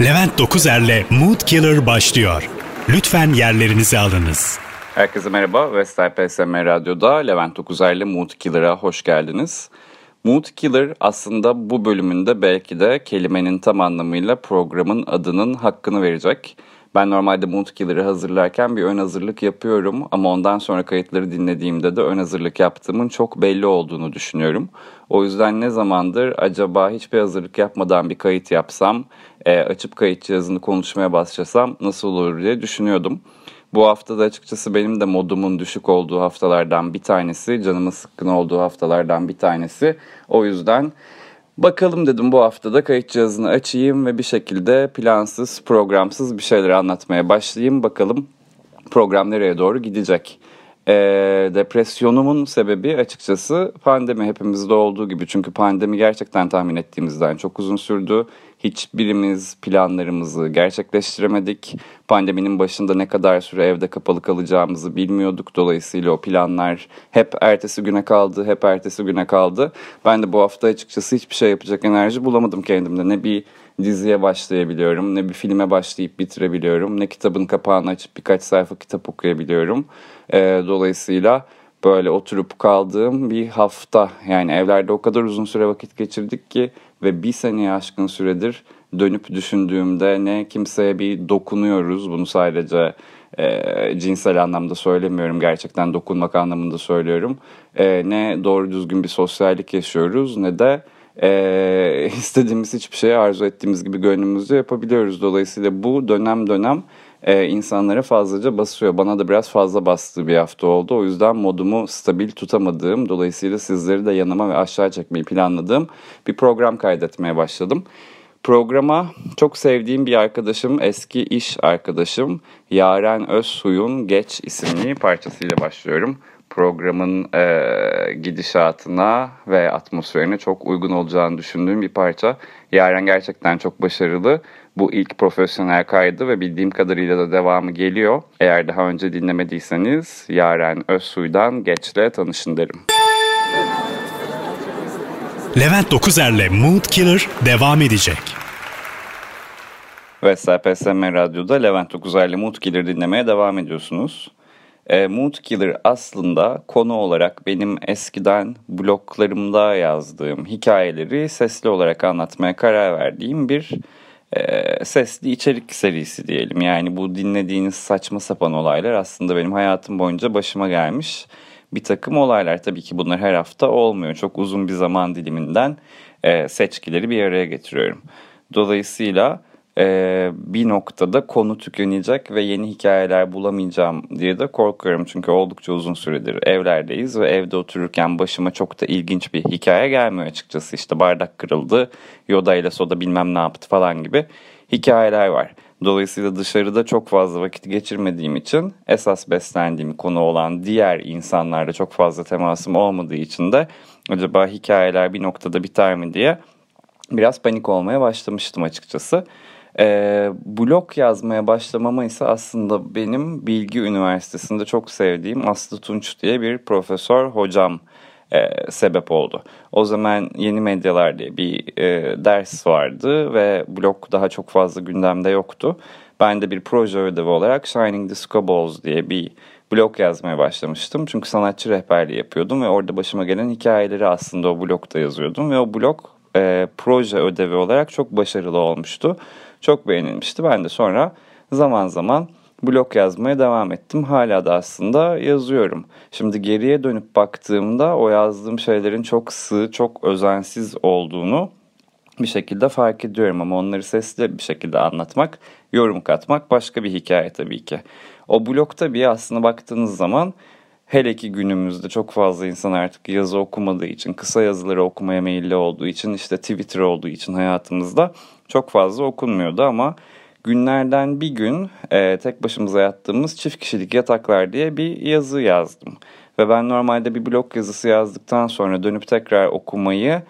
Levent Dokuzer'le Mood Killer başlıyor. Lütfen yerlerinizi alınız. Herkese merhaba. Vestel PSM Radyo'da Levent Dokuzer'le Mood Killer'a hoş geldiniz. Mood Killer aslında bu bölümünde belki de kelimenin tam anlamıyla programın adının hakkını verecek. Ben normalde Mood Killer'ı hazırlarken bir ön hazırlık yapıyorum ama ondan sonra kayıtları dinlediğimde de ön hazırlık yaptığımın çok belli olduğunu düşünüyorum. O yüzden ne zamandır acaba hiçbir hazırlık yapmadan bir kayıt yapsam, e, açıp kayıt cihazını konuşmaya başlasam nasıl olur diye düşünüyordum. Bu hafta da açıkçası benim de modumun düşük olduğu haftalardan bir tanesi, canımın sıkkın olduğu haftalardan bir tanesi. O yüzden bakalım dedim bu haftada kayıt cihazını açayım ve bir şekilde plansız, programsız bir şeyler anlatmaya başlayayım. Bakalım program nereye doğru gidecek. E, depresyonumun sebebi açıkçası pandemi hepimizde olduğu gibi. Çünkü pandemi gerçekten tahmin ettiğimizden çok uzun sürdü. Hiçbirimiz planlarımızı gerçekleştiremedik. Pandeminin başında ne kadar süre evde kapalı kalacağımızı bilmiyorduk. Dolayısıyla o planlar hep ertesi güne kaldı, hep ertesi güne kaldı. Ben de bu hafta açıkçası hiçbir şey yapacak enerji bulamadım kendimde. Ne bir diziye başlayabiliyorum, ne bir filme başlayıp bitirebiliyorum, ne kitabın kapağını açıp birkaç sayfa kitap okuyabiliyorum. E, dolayısıyla böyle oturup kaldığım bir hafta yani evlerde o kadar uzun süre vakit geçirdik ki ve bir seneye aşkın süredir dönüp düşündüğümde ne kimseye bir dokunuyoruz. Bunu sadece e, cinsel anlamda söylemiyorum gerçekten dokunmak anlamında söylüyorum. E, ne doğru düzgün bir sosyallik yaşıyoruz ne de e, istediğimiz hiçbir şeyi arzu ettiğimiz gibi gönlümüzde yapabiliyoruz. Dolayısıyla bu dönem dönem e, insanlara fazlaca basıyor. Bana da biraz fazla bastığı bir hafta oldu. O yüzden modumu stabil tutamadığım, dolayısıyla sizleri de yanıma ve aşağı çekmeyi planladığım bir program kaydetmeye başladım. Programa çok sevdiğim bir arkadaşım, eski iş arkadaşım Yaren Özsuy'un Geç isimli parçasıyla başlıyorum. Programın e, gidişatına ve atmosferine çok uygun olacağını düşündüğüm bir parça. Yaren gerçekten çok başarılı. Bu ilk profesyonel kaydı ve bildiğim kadarıyla da devamı geliyor. Eğer daha önce dinlemediyseniz Yaren Özsuy'dan Geç'le tanışın derim. Levent Dokuzer'le Mood Killer devam edecek. Ve SPSM Radyo'da Levent Dokuzer'le Mood Killer dinlemeye devam ediyorsunuz. E, Mood Killer aslında konu olarak benim eskiden bloglarımda yazdığım hikayeleri sesli olarak anlatmaya karar verdiğim bir e, sesli içerik serisi diyelim. Yani bu dinlediğiniz saçma sapan olaylar aslında benim hayatım boyunca başıma gelmiş bir takım olaylar. Tabii ki bunlar her hafta olmuyor. Çok uzun bir zaman diliminden e, seçkileri bir araya getiriyorum. Dolayısıyla e, bir noktada konu tükenecek ve yeni hikayeler bulamayacağım diye de korkuyorum. Çünkü oldukça uzun süredir evlerdeyiz ve evde otururken başıma çok da ilginç bir hikaye gelmiyor açıkçası. İşte bardak kırıldı, Yoda ile Soda bilmem ne yaptı falan gibi hikayeler var. Dolayısıyla dışarıda çok fazla vakit geçirmediğim için esas beslendiğim konu olan diğer insanlarla çok fazla temasım olmadığı için de acaba hikayeler bir noktada biter mi diye biraz panik olmaya başlamıştım açıkçası. E, blog yazmaya başlamama ise aslında benim Bilgi Üniversitesi'nde çok sevdiğim Aslı Tunç diye bir profesör hocam e, sebep oldu. O zaman yeni medyalar diye bir e, ders vardı ve blog daha çok fazla gündemde yoktu. Ben de bir proje ödevi olarak Shining Disco Balls diye bir blog yazmaya başlamıştım. Çünkü sanatçı rehberliği yapıyordum ve orada başıma gelen hikayeleri aslında o blogda yazıyordum. Ve o blog e, proje ödevi olarak çok başarılı olmuştu. Çok beğenilmişti. Ben de sonra zaman zaman blog yazmaya devam ettim. Hala da aslında yazıyorum. Şimdi geriye dönüp baktığımda o yazdığım şeylerin çok sığ, çok özensiz olduğunu bir şekilde fark ediyorum ama onları sesli bir şekilde anlatmak, yorum katmak başka bir hikaye tabii ki. O blog tabii aslında baktığınız zaman hele ki günümüzde çok fazla insan artık yazı okumadığı için, kısa yazıları okumaya meyilli olduğu için, işte Twitter olduğu için hayatımızda çok fazla okunmuyordu ama günlerden bir gün e, tek başımıza yattığımız çift kişilik yataklar diye bir yazı yazdım. Ve ben normalde bir blog yazısı yazdıktan sonra dönüp tekrar okumayı,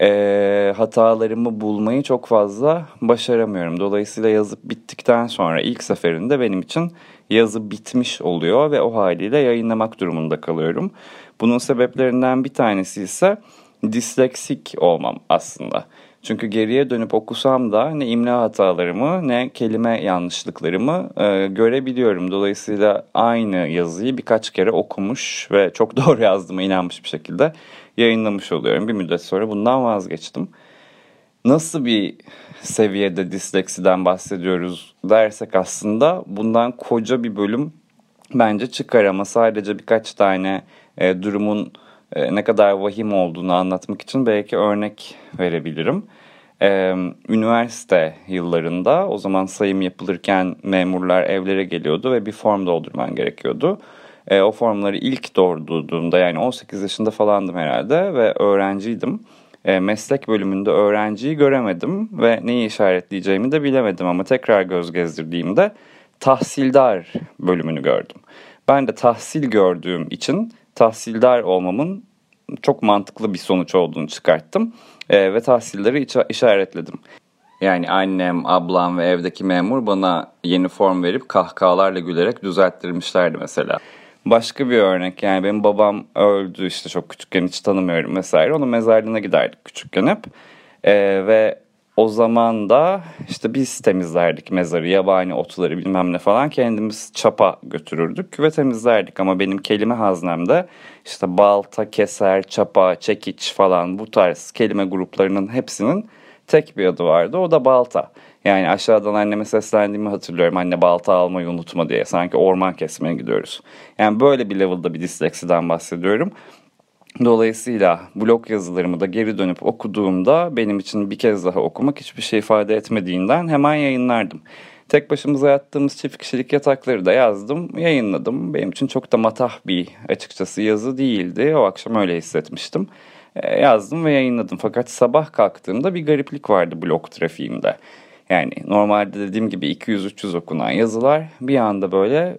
e, hatalarımı bulmayı çok fazla başaramıyorum. Dolayısıyla yazıp bittikten sonra ilk seferinde benim için yazı bitmiş oluyor ve o haliyle yayınlamak durumunda kalıyorum. Bunun sebeplerinden bir tanesi ise disleksik olmam aslında. Çünkü geriye dönüp okusam da ne imla hatalarımı ne kelime yanlışlıklarımı e, görebiliyorum. Dolayısıyla aynı yazıyı birkaç kere okumuş ve çok doğru yazdığıma inanmış bir şekilde yayınlamış oluyorum. Bir müddet sonra bundan vazgeçtim. Nasıl bir seviyede disleksiden bahsediyoruz dersek aslında bundan koca bir bölüm bence çıkar ama sadece birkaç tane e, durumun e, ne kadar vahim olduğunu anlatmak için belki örnek verebilirim. E, üniversite yıllarında o zaman sayım yapılırken memurlar evlere geliyordu ve bir form doldurman gerekiyordu. E, o formları ilk doldurduğumda yani 18 yaşında falandım herhalde ve öğrenciydim. E, meslek bölümünde öğrenciyi göremedim ve neyi işaretleyeceğimi de bilemedim ama tekrar göz gezdirdiğimde tahsildar bölümünü gördüm. Ben de tahsil gördüğüm için tahsildar olmamın çok mantıklı bir sonuç olduğunu çıkarttım e, ve tahsilleri işaretledim. Yani annem, ablam ve evdeki memur bana yeni form verip kahkahalarla gülerek düzelttirmişlerdi mesela. Başka bir örnek yani benim babam öldü işte çok küçükken hiç tanımıyorum vesaire. Onun mezarlığına giderdik küçükken hep. Ee, ve o zaman da işte biz temizlerdik mezarı, yabani otları bilmem ne falan kendimiz çapa götürürdük ve temizlerdik. Ama benim kelime haznemde işte balta, keser, çapa, çekiç falan bu tarz kelime gruplarının hepsinin tek bir adı vardı. O da balta. Yani aşağıdan anneme seslendiğimi hatırlıyorum. Anne balta almayı unutma diye. Sanki orman kesmeye gidiyoruz. Yani böyle bir level'da bir disleksiden bahsediyorum. Dolayısıyla blog yazılarımı da geri dönüp okuduğumda benim için bir kez daha okumak hiçbir şey ifade etmediğinden hemen yayınlardım. Tek başımıza yattığımız çift kişilik yatakları da yazdım, yayınladım. Benim için çok da matah bir açıkçası yazı değildi. O akşam öyle hissetmiştim. E, yazdım ve yayınladım. Fakat sabah kalktığımda bir gariplik vardı blog trafiğimde. Yani normalde dediğim gibi 200-300 okunan yazılar bir anda böyle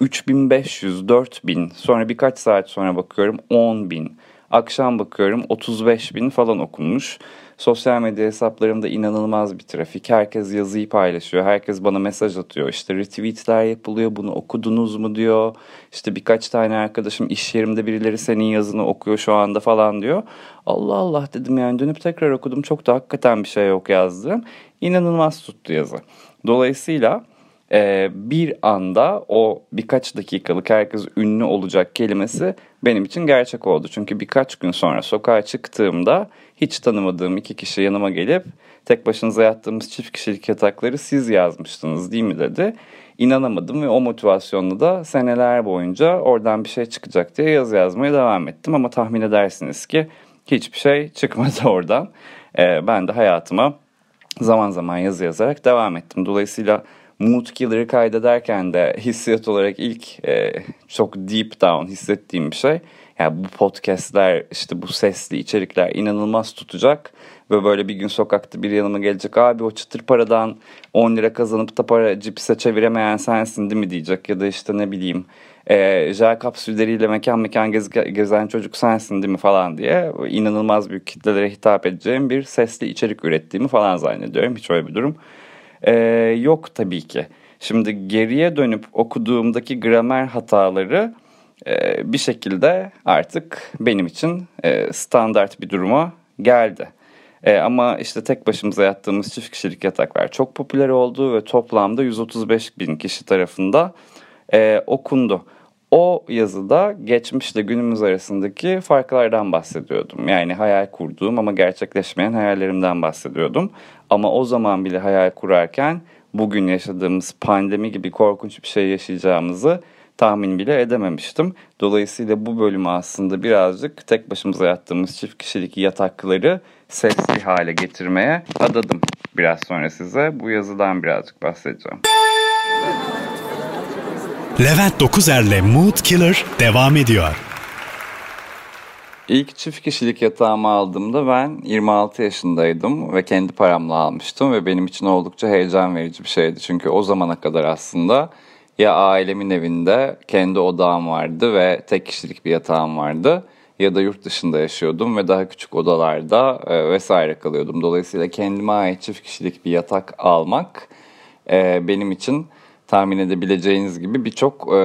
3500, 4000 sonra birkaç saat sonra bakıyorum 10.000. Akşam bakıyorum 35 bin falan okunmuş. Sosyal medya hesaplarımda inanılmaz bir trafik. Herkes yazıyı paylaşıyor. Herkes bana mesaj atıyor. İşte retweetler yapılıyor. Bunu okudunuz mu diyor. İşte birkaç tane arkadaşım iş yerimde birileri senin yazını okuyor şu anda falan diyor. Allah Allah dedim yani dönüp tekrar okudum. Çok da hakikaten bir şey yok yazdım. İnanılmaz tuttu yazı. Dolayısıyla e, bir anda o birkaç dakikalık herkes ünlü olacak kelimesi benim için gerçek oldu. Çünkü birkaç gün sonra sokağa çıktığımda hiç tanımadığım iki kişi yanıma gelip tek başınıza yattığımız çift kişilik yatakları siz yazmıştınız değil mi dedi. İnanamadım ve o motivasyonla da seneler boyunca oradan bir şey çıkacak diye yazı yazmaya devam ettim. Ama tahmin edersiniz ki hiçbir şey çıkmadı oradan. Ee, ben de hayatıma zaman zaman yazı yazarak devam ettim. Dolayısıyla Mood Killer'ı kaydederken de hissiyat olarak ilk e, çok deep down hissettiğim bir şey. Yani bu podcastler işte bu sesli içerikler inanılmaz tutacak ve böyle bir gün sokakta bir yanıma gelecek abi o çıtır paradan 10 lira kazanıp da para cipse çeviremeyen sensin değil mi diyecek ya da işte ne bileyim e, jel kapsülleriyle mekan mekan gez, gezen çocuk sensin değil mi falan diye inanılmaz büyük kitlelere hitap edeceğim bir sesli içerik ürettiğimi falan zannediyorum. Hiç öyle bir durum ee, yok tabii ki. Şimdi geriye dönüp okuduğumdaki gramer hataları e, bir şekilde artık benim için e, standart bir duruma geldi. E, ama işte tek başımıza yattığımız çift kişilik yataklar çok popüler oldu ve toplamda 135 bin kişi tarafında e, okundu. O yazıda geçmişle günümüz arasındaki farklardan bahsediyordum. Yani hayal kurduğum ama gerçekleşmeyen hayallerimden bahsediyordum. Ama o zaman bile hayal kurarken bugün yaşadığımız pandemi gibi korkunç bir şey yaşayacağımızı tahmin bile edememiştim. Dolayısıyla bu bölümü aslında birazcık tek başımıza yattığımız çift kişilik yatakları sesli hale getirmeye adadım. Biraz sonra size bu yazıdan birazcık bahsedeceğim. Levent Dokuzer'le Mood Killer devam ediyor. İlk çift kişilik yatağımı aldığımda ben 26 yaşındaydım ve kendi paramla almıştım ve benim için oldukça heyecan verici bir şeydi. Çünkü o zamana kadar aslında ya ailemin evinde kendi odam vardı ve tek kişilik bir yatağım vardı ya da yurt dışında yaşıyordum ve daha küçük odalarda e, vesaire kalıyordum. Dolayısıyla kendime ait çift kişilik bir yatak almak e, benim için tahmin edebileceğiniz gibi birçok e,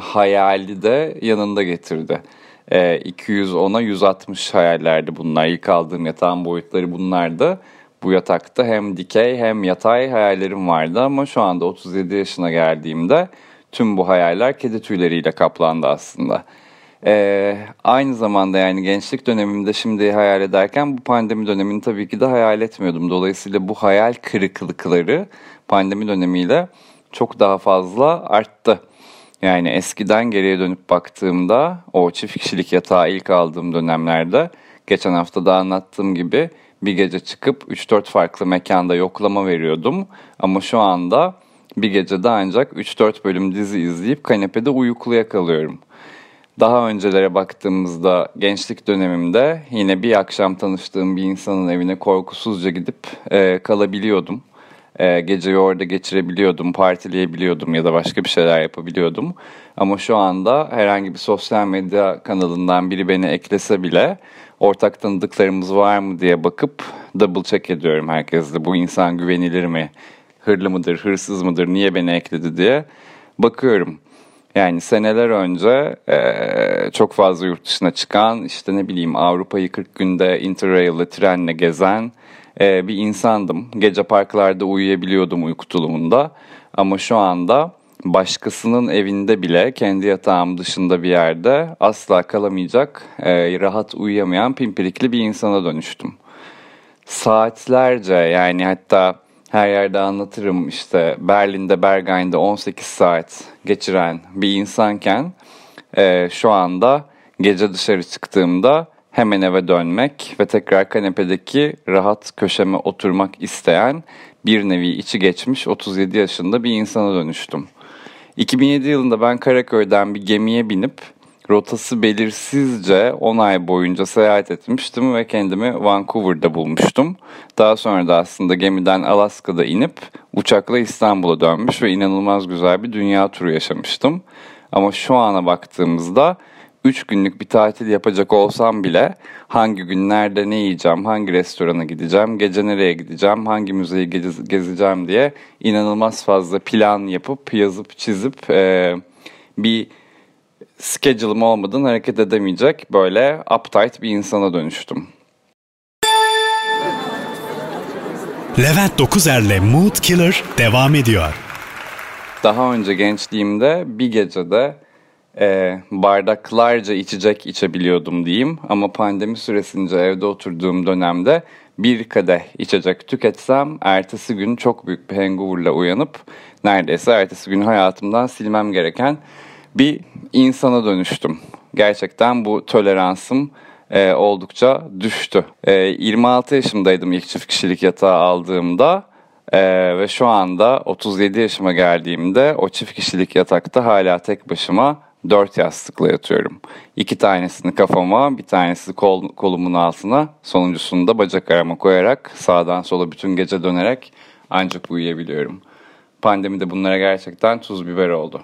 hayali de yanında getirdi. E, 210'a 160 hayallerdi bunlar. İlk aldığım yatağın boyutları bunlardı. Bu yatakta hem dikey hem yatay hayallerim vardı ama şu anda 37 yaşına geldiğimde tüm bu hayaller kedi tüyleriyle kaplandı aslında. Ee, aynı zamanda yani gençlik dönemimde şimdi hayal ederken bu pandemi dönemini tabii ki de hayal etmiyordum. Dolayısıyla bu hayal kırıklıkları pandemi dönemiyle çok daha fazla arttı. Yani eskiden geriye dönüp baktığımda o çift kişilik yatağı ilk aldığım dönemlerde geçen hafta da anlattığım gibi bir gece çıkıp 3-4 farklı mekanda yoklama veriyordum. Ama şu anda bir gecede ancak 3-4 bölüm dizi izleyip kanepede uykuluya kalıyorum. Daha öncelere baktığımızda gençlik dönemimde yine bir akşam tanıştığım bir insanın evine korkusuzca gidip e, kalabiliyordum. E, geceyi orada geçirebiliyordum, partileyebiliyordum ya da başka bir şeyler yapabiliyordum. Ama şu anda herhangi bir sosyal medya kanalından biri beni eklese bile ortak tanıdıklarımız var mı diye bakıp double check ediyorum herkesle. Bu insan güvenilir mi? Hırlı mıdır, hırsız mıdır, niye beni ekledi diye bakıyorum. Yani seneler önce e, çok fazla yurt dışına çıkan, işte ne bileyim Avrupa'yı 40 günde interrail'le, trenle gezen e, bir insandım. Gece parklarda uyuyabiliyordum uyku tulumunda. Ama şu anda başkasının evinde bile kendi yatağım dışında bir yerde asla kalamayacak, e, rahat uyuyamayan pimpirikli bir insana dönüştüm. Saatlerce yani hatta her yerde anlatırım işte Berlin'de Berghain'de 18 saat geçiren bir insanken e, şu anda gece dışarı çıktığımda hemen eve dönmek ve tekrar kanepedeki rahat köşeme oturmak isteyen bir nevi içi geçmiş 37 yaşında bir insana dönüştüm. 2007 yılında ben Karaköy'den bir gemiye binip rotası belirsizce 10 ay boyunca seyahat etmiştim ve kendimi Vancouver'da bulmuştum. Daha sonra da aslında gemiden Alaska'da inip uçakla İstanbul'a dönmüş ve inanılmaz güzel bir dünya turu yaşamıştım. Ama şu ana baktığımızda 3 günlük bir tatil yapacak olsam bile hangi günlerde ne yiyeceğim, hangi restorana gideceğim, gece nereye gideceğim, hangi müzeyi gezeceğim diye inanılmaz fazla plan yapıp, yazıp, çizip e, bir schedule'ım olmadan hareket edemeyecek böyle uptight bir insana dönüştüm. Levent Dokuzer'le Mood Killer devam ediyor. Daha önce gençliğimde bir gecede e, bardaklarca içecek içebiliyordum diyeyim. Ama pandemi süresince evde oturduğum dönemde bir kadeh içecek tüketsem ertesi gün çok büyük bir hangoverla uyanıp neredeyse ertesi gün hayatımdan silmem gereken bir insana dönüştüm. Gerçekten bu toleransım e, oldukça düştü. E, 26 yaşımdaydım ilk çift kişilik yatağı aldığımda e, ve şu anda 37 yaşıma geldiğimde o çift kişilik yatakta hala tek başıma 4 yastıkla yatıyorum. İki tanesini kafama, bir tanesi kol, kolumun altına, sonuncusunu da bacak arama koyarak sağdan sola bütün gece dönerek ancak uyuyabiliyorum. Pandemi de bunlara gerçekten tuz biber oldu.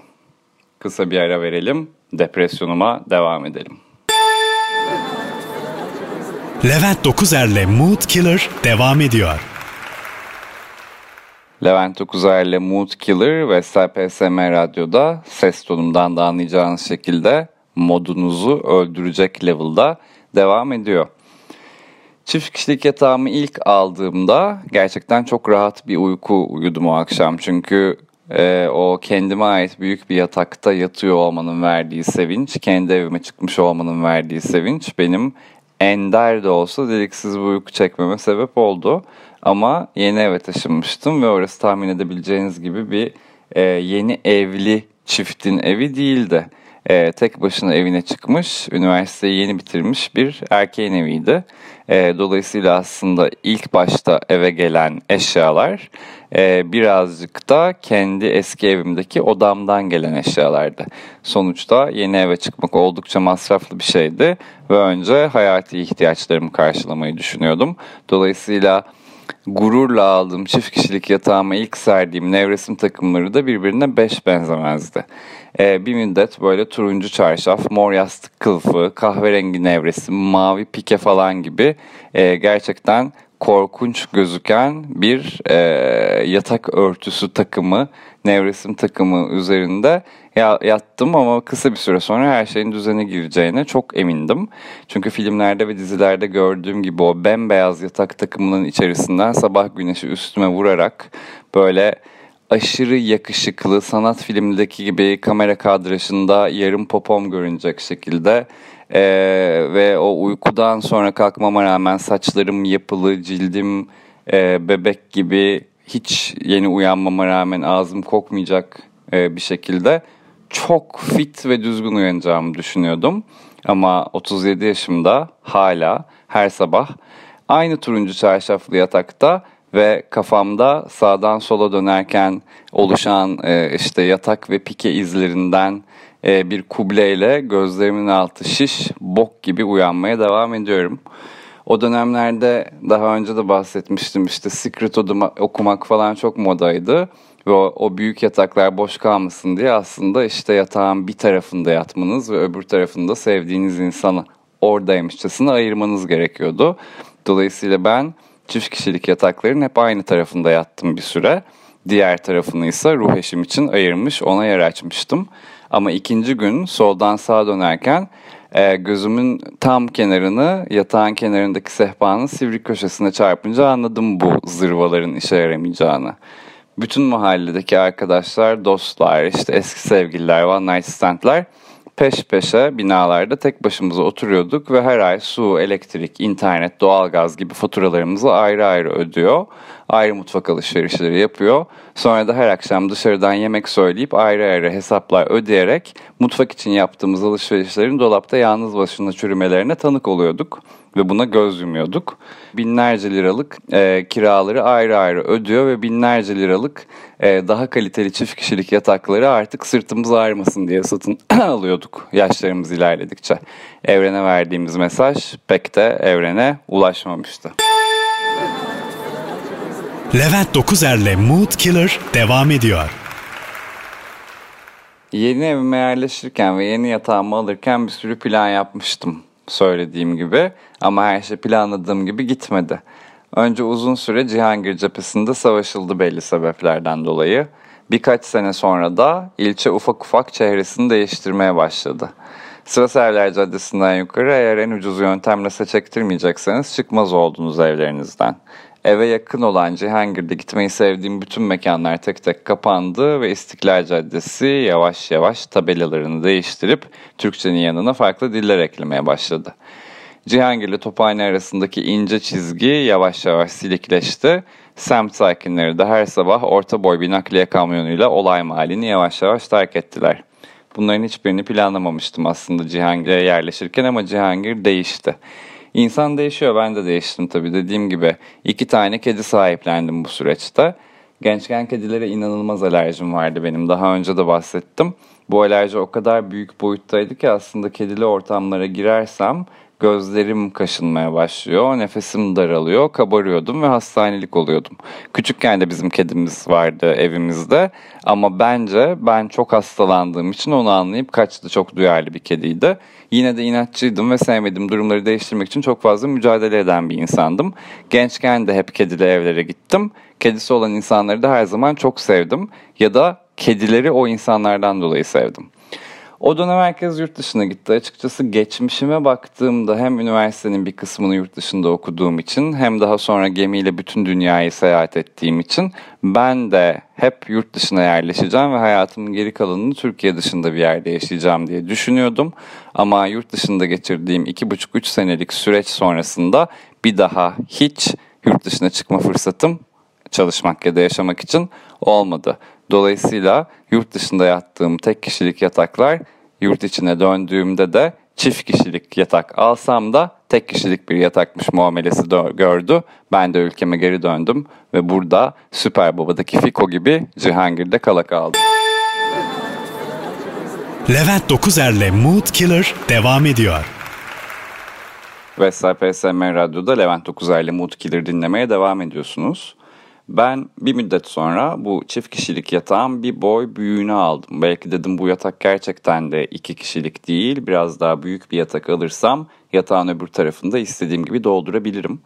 Kısa bir ara verelim, depresyonuma devam edelim. Levent Dokuzer'le Mood Killer devam ediyor. Levent Okuzer'le Mood Killer ve SPSM Radyo'da ses tonumdan da anlayacağınız şekilde modunuzu öldürecek level'da devam ediyor. Çift kişilik yatağımı ilk aldığımda gerçekten çok rahat bir uyku uyudum o akşam. Çünkü e, o kendime ait büyük bir yatakta yatıyor olmanın verdiği sevinç, kendi evime çıkmış olmanın verdiği sevinç benim ender de olsa deliksiz bir uyku çekmeme sebep oldu. Ama yeni eve taşınmıştım ve orası tahmin edebileceğiniz gibi bir e, yeni evli çiftin evi değildi. E, tek başına evine çıkmış, üniversiteyi yeni bitirmiş bir erkeğin eviydi. E, dolayısıyla aslında ilk başta eve gelen eşyalar e, birazcık da kendi eski evimdeki odamdan gelen eşyalardı. Sonuçta yeni eve çıkmak oldukça masraflı bir şeydi ve önce hayati ihtiyaçlarımı karşılamayı düşünüyordum. Dolayısıyla gururla aldığım çift kişilik yatağıma ilk serdiğim nevresim takımları da birbirine beş benzemezdi. Ee, bir müddet böyle turuncu çarşaf, mor yastık kılıfı, kahverengi nevresim, mavi pike falan gibi e, gerçekten korkunç gözüken bir e, yatak örtüsü takımı, nevresim takımı üzerinde yattım ama kısa bir süre sonra her şeyin düzene gireceğine çok emindim. Çünkü filmlerde ve dizilerde gördüğüm gibi o bembeyaz yatak takımının içerisinden sabah güneşi üstüme vurarak böyle aşırı yakışıklı sanat filmindeki gibi kamera kadrajında yarım popom görünecek şekilde ee, ve o uykudan sonra kalkmama rağmen saçlarım yapılı, cildim e, bebek gibi hiç yeni uyanmama rağmen ağzım kokmayacak e, bir şekilde çok fit ve düzgün uyanacağımı düşünüyordum. Ama 37 yaşımda hala her sabah aynı turuncu çarşaflı yatakta ve kafamda sağdan sola dönerken oluşan e, işte yatak ve pike izlerinden e, bir kubleyle gözlerimin altı şiş, bok gibi uyanmaya devam ediyorum. O dönemlerde daha önce de bahsetmiştim işte Secret okumak falan çok modaydı. Ve o, o büyük yataklar boş kalmasın diye aslında işte yatağın bir tarafında yatmanız ve öbür tarafında sevdiğiniz insanı oradaymışçasına ayırmanız gerekiyordu. Dolayısıyla ben çift kişilik yatakların hep aynı tarafında yattım bir süre. Diğer tarafını ise ruh eşim için ayırmış, ona yer açmıştım. Ama ikinci gün soldan sağa dönerken e, gözümün tam kenarını yatağın kenarındaki sehpanın sivri köşesine çarpınca anladım bu zırvaların işe yaramayacağını. Bütün mahalledeki arkadaşlar, dostlar, işte eski sevgililer, one night standlar peş peşe binalarda tek başımıza oturuyorduk ve her ay su, elektrik, internet, doğalgaz gibi faturalarımızı ayrı ayrı ödüyor. Ayrı mutfak alışverişleri yapıyor. Sonra da her akşam dışarıdan yemek söyleyip ayrı ayrı hesaplar ödeyerek mutfak için yaptığımız alışverişlerin dolapta yalnız başına çürümelerine tanık oluyorduk ve buna göz yumuyorduk. Binlerce liralık e, kiraları ayrı ayrı ödüyor ve binlerce liralık e, daha kaliteli çift kişilik yatakları artık sırtımız ağrımasın diye satın alıyorduk yaşlarımız ilerledikçe. Evrene verdiğimiz mesaj pek de evrene ulaşmamıştı. Levent Dokuzer'le Mood Killer devam ediyor. Yeni evime yerleşirken ve yeni yatağımı alırken bir sürü plan yapmıştım söylediğim gibi ama her şey planladığım gibi gitmedi. Önce uzun süre Cihangir cephesinde savaşıldı belli sebeplerden dolayı. Birkaç sene sonra da ilçe ufak ufak çehresini değiştirmeye başladı. Sırasevler Caddesi'nden yukarı eğer en ucuz yöntemle saç ektirmeyecekseniz çıkmaz oldunuz evlerinizden. Eve yakın olan Cihangir'de gitmeyi sevdiğim bütün mekanlar tek tek kapandı ve İstiklal Caddesi yavaş yavaş tabelalarını değiştirip Türkçenin yanına farklı diller eklemeye başladı. Cihangir ile Tophane arasındaki ince çizgi yavaş yavaş silikleşti. Semt sakinleri de her sabah orta boy bir nakliye kamyonuyla olay mahallini yavaş yavaş terk ettiler. Bunların hiçbirini planlamamıştım aslında Cihangir'e yerleşirken ama Cihangir değişti. İnsan değişiyor ben de değiştim tabii dediğim gibi. iki tane kedi sahiplendim bu süreçte. Gençken kedilere inanılmaz alerjim vardı benim. Daha önce de bahsettim. Bu alerji o kadar büyük boyuttaydı ki aslında kedili ortamlara girersem gözlerim kaşınmaya başlıyor, nefesim daralıyor, kabarıyordum ve hastanelik oluyordum. Küçükken de bizim kedimiz vardı evimizde ama bence ben çok hastalandığım için onu anlayıp kaçtı. Çok duyarlı bir kediydi. Yine de inatçıydım ve sevmediğim durumları değiştirmek için çok fazla mücadele eden bir insandım. Gençken de hep kedili evlere gittim. Kedisi olan insanları da her zaman çok sevdim ya da kedileri o insanlardan dolayı sevdim. O dönem herkes yurt dışına gitti. Açıkçası geçmişime baktığımda hem üniversitenin bir kısmını yurt dışında okuduğum için hem daha sonra gemiyle bütün dünyayı seyahat ettiğim için ben de hep yurt dışına yerleşeceğim ve hayatımın geri kalanını Türkiye dışında bir yerde yaşayacağım diye düşünüyordum. Ama yurt dışında geçirdiğim 2,5-3 senelik süreç sonrasında bir daha hiç yurt dışına çıkma fırsatım çalışmak ya da yaşamak için olmadı. Dolayısıyla yurt dışında yattığım tek kişilik yataklar yurt içine döndüğümde de çift kişilik yatak alsam da tek kişilik bir yatakmış muamelesi gördü. Ben de ülkeme geri döndüm ve burada Süper Baba'daki Fiko gibi Cihangir'de kala kaldım. Levent Dokuzer'le Mood Killer devam ediyor. Vestel PSM Radyo'da Levent Dokuzer'le Mood Killer dinlemeye devam ediyorsunuz. Ben bir müddet sonra bu çift kişilik yatağın bir boy büyüğünü aldım. Belki dedim bu yatak gerçekten de iki kişilik değil. Biraz daha büyük bir yatak alırsam yatağın öbür tarafında istediğim gibi doldurabilirim.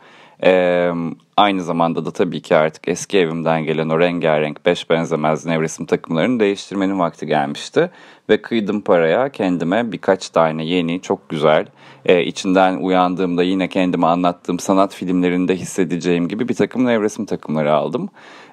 Ee, aynı zamanda da tabii ki artık eski evimden gelen o rengarenk beş benzemez nevresim takımlarını değiştirmenin vakti gelmişti. Ve kıydım paraya kendime birkaç tane yeni çok güzel e, içinden uyandığımda yine kendime anlattığım sanat filmlerinde hissedeceğim gibi bir takım nevresim takımları aldım.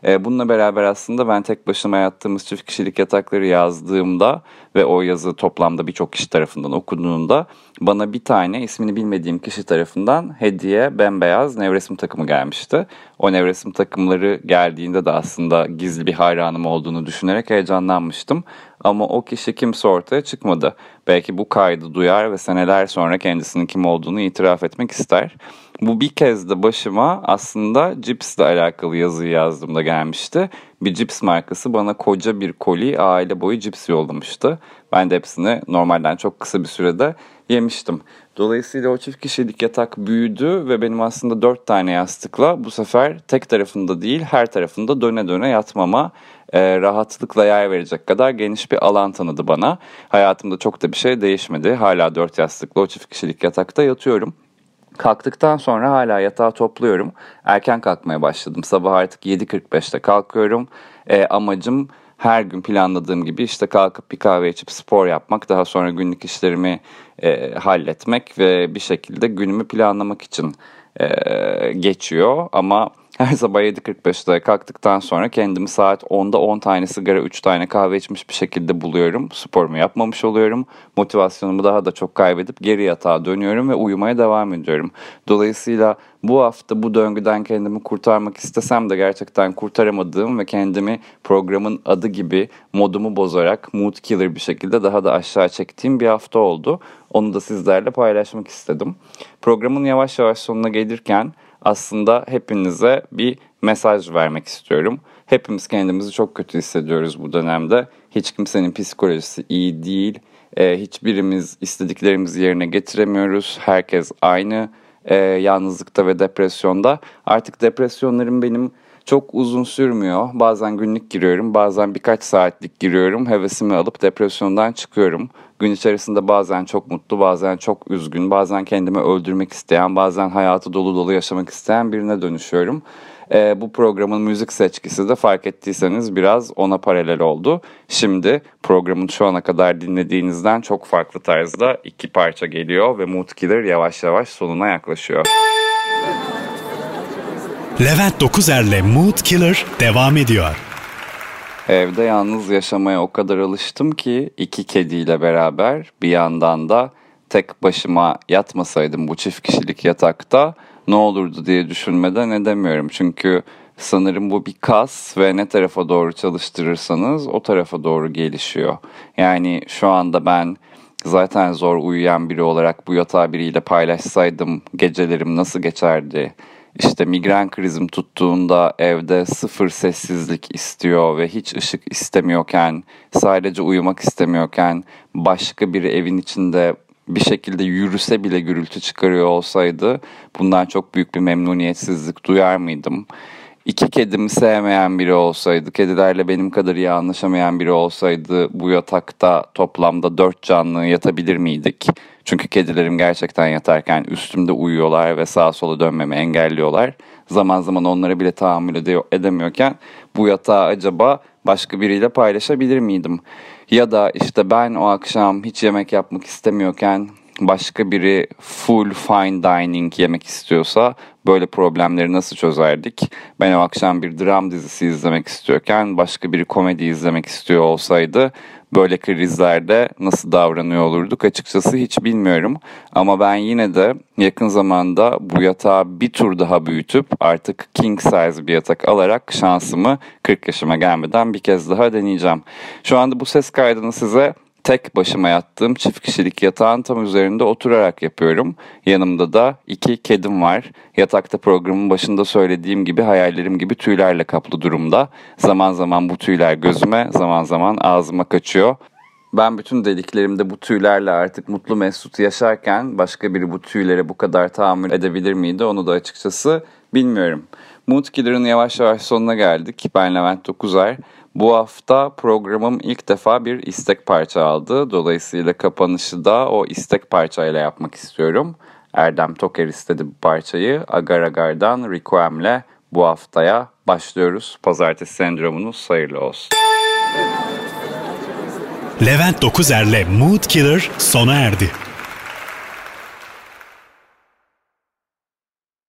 E, bununla beraber aslında ben tek başıma yattığımız çift kişilik yatakları yazdığımda ve o yazı toplamda birçok kişi tarafından okunduğunda bana bir tane ismini bilmediğim kişi tarafından hediye bembeyaz nevresim takımı gelmişti. O nevresim takımları geldiğinde de aslında gizli bir hayranım olduğunu düşünerek heyecanlanmıştım. Ama o kişi kimse ortaya çıkmadı. Belki bu kaydı duyar ve seneler sonra kendisinin kim olduğunu itiraf etmek ister. Bu bir kez de başıma aslında Cips'le alakalı yazıyı yazdığımda gelmişti. Bir Cips markası bana koca bir koli aile boyu cips yollamıştı. Ben de hepsini normalden çok kısa bir sürede yemiştim. Dolayısıyla o çift kişilik yatak büyüdü ve benim aslında dört tane yastıkla bu sefer tek tarafında değil her tarafında döne döne yatmama e, rahatlıkla yer verecek kadar geniş bir alan tanıdı bana. Hayatımda çok da bir şey değişmedi. Hala dört yastıklı o çift kişilik yatakta yatıyorum. Kalktıktan sonra hala yatağı topluyorum. Erken kalkmaya başladım. Sabah artık 7.45'te kalkıyorum. E, amacım her gün planladığım gibi işte kalkıp bir kahve içip spor yapmak, daha sonra günlük işlerimi e, halletmek ve bir şekilde günümü planlamak için e, geçiyor. Ama her sabah 7.45'te kalktıktan sonra kendimi saat 10'da 10 tane sigara 3 tane kahve içmiş bir şekilde buluyorum. Sporumu yapmamış oluyorum. Motivasyonumu daha da çok kaybedip geri yatağa dönüyorum ve uyumaya devam ediyorum. Dolayısıyla bu hafta bu döngüden kendimi kurtarmak istesem de gerçekten kurtaramadığım ve kendimi programın adı gibi modumu bozarak mood killer bir şekilde daha da aşağı çektiğim bir hafta oldu. Onu da sizlerle paylaşmak istedim. Programın yavaş yavaş sonuna gelirken aslında hepinize bir mesaj vermek istiyorum. Hepimiz kendimizi çok kötü hissediyoruz bu dönemde. Hiç kimsenin psikolojisi iyi değil. Ee, hiçbirimiz istediklerimizi yerine getiremiyoruz. Herkes aynı e, yalnızlıkta ve depresyonda. Artık depresyonlarım benim çok uzun sürmüyor. Bazen günlük giriyorum, bazen birkaç saatlik giriyorum. Hevesimi alıp depresyondan çıkıyorum. Gün içerisinde bazen çok mutlu, bazen çok üzgün, bazen kendimi öldürmek isteyen, bazen hayatı dolu dolu yaşamak isteyen birine dönüşüyorum. E, bu programın müzik seçkisi de fark ettiyseniz biraz ona paralel oldu. Şimdi programın şu ana kadar dinlediğinizden çok farklı tarzda iki parça geliyor ve Mood Killer yavaş yavaş sonuna yaklaşıyor. Levent Dokuzer'le Mood Killer devam ediyor. Evde yalnız yaşamaya o kadar alıştım ki iki kediyle beraber bir yandan da tek başıma yatmasaydım bu çift kişilik yatakta ne olurdu diye düşünmeden edemiyorum. Çünkü sanırım bu bir kas ve ne tarafa doğru çalıştırırsanız o tarafa doğru gelişiyor. Yani şu anda ben zaten zor uyuyan biri olarak bu yatağı biriyle paylaşsaydım gecelerim nasıl geçerdi? İşte migren krizim tuttuğunda evde sıfır sessizlik istiyor ve hiç ışık istemiyorken, sadece uyumak istemiyorken başka biri evin içinde bir şekilde yürüse bile gürültü çıkarıyor olsaydı bundan çok büyük bir memnuniyetsizlik duyar mıydım? İki kedimi sevmeyen biri olsaydı, kedilerle benim kadar iyi anlaşamayan biri olsaydı bu yatakta toplamda dört canlı yatabilir miydik? Çünkü kedilerim gerçekten yatarken üstümde uyuyorlar ve sağa sola dönmemi engelliyorlar. Zaman zaman onlara bile tahammül edemiyorken bu yatağı acaba başka biriyle paylaşabilir miydim? Ya da işte ben o akşam hiç yemek yapmak istemiyorken başka biri full fine dining yemek istiyorsa böyle problemleri nasıl çözerdik? Ben o akşam bir dram dizisi izlemek istiyorken başka biri komedi izlemek istiyor olsaydı böyle krizlerde nasıl davranıyor olurduk açıkçası hiç bilmiyorum. Ama ben yine de yakın zamanda bu yatağı bir tur daha büyütüp artık king size bir yatak alarak şansımı 40 yaşıma gelmeden bir kez daha deneyeceğim. Şu anda bu ses kaydını size tek başıma yattığım çift kişilik yatağın tam üzerinde oturarak yapıyorum. Yanımda da iki kedim var. Yatakta programın başında söylediğim gibi hayallerim gibi tüylerle kaplı durumda. Zaman zaman bu tüyler gözüme, zaman zaman ağzıma kaçıyor. Ben bütün deliklerimde bu tüylerle artık mutlu mesut yaşarken başka biri bu tüylere bu kadar tahammül edebilir miydi onu da açıkçası bilmiyorum. Mood Killer'ın yavaş yavaş sonuna geldik. Ben Levent Dokuzer. Bu hafta programım ilk defa bir istek parça aldı. Dolayısıyla kapanışı da o istek parçayla yapmak istiyorum. Erdem Toker istedi bu parçayı. Agar Agar'dan Requiem'le bu haftaya başlıyoruz. Pazartesi sendromunuz hayırlı olsun. Levent Dokuzer'le Mood Killer sona erdi.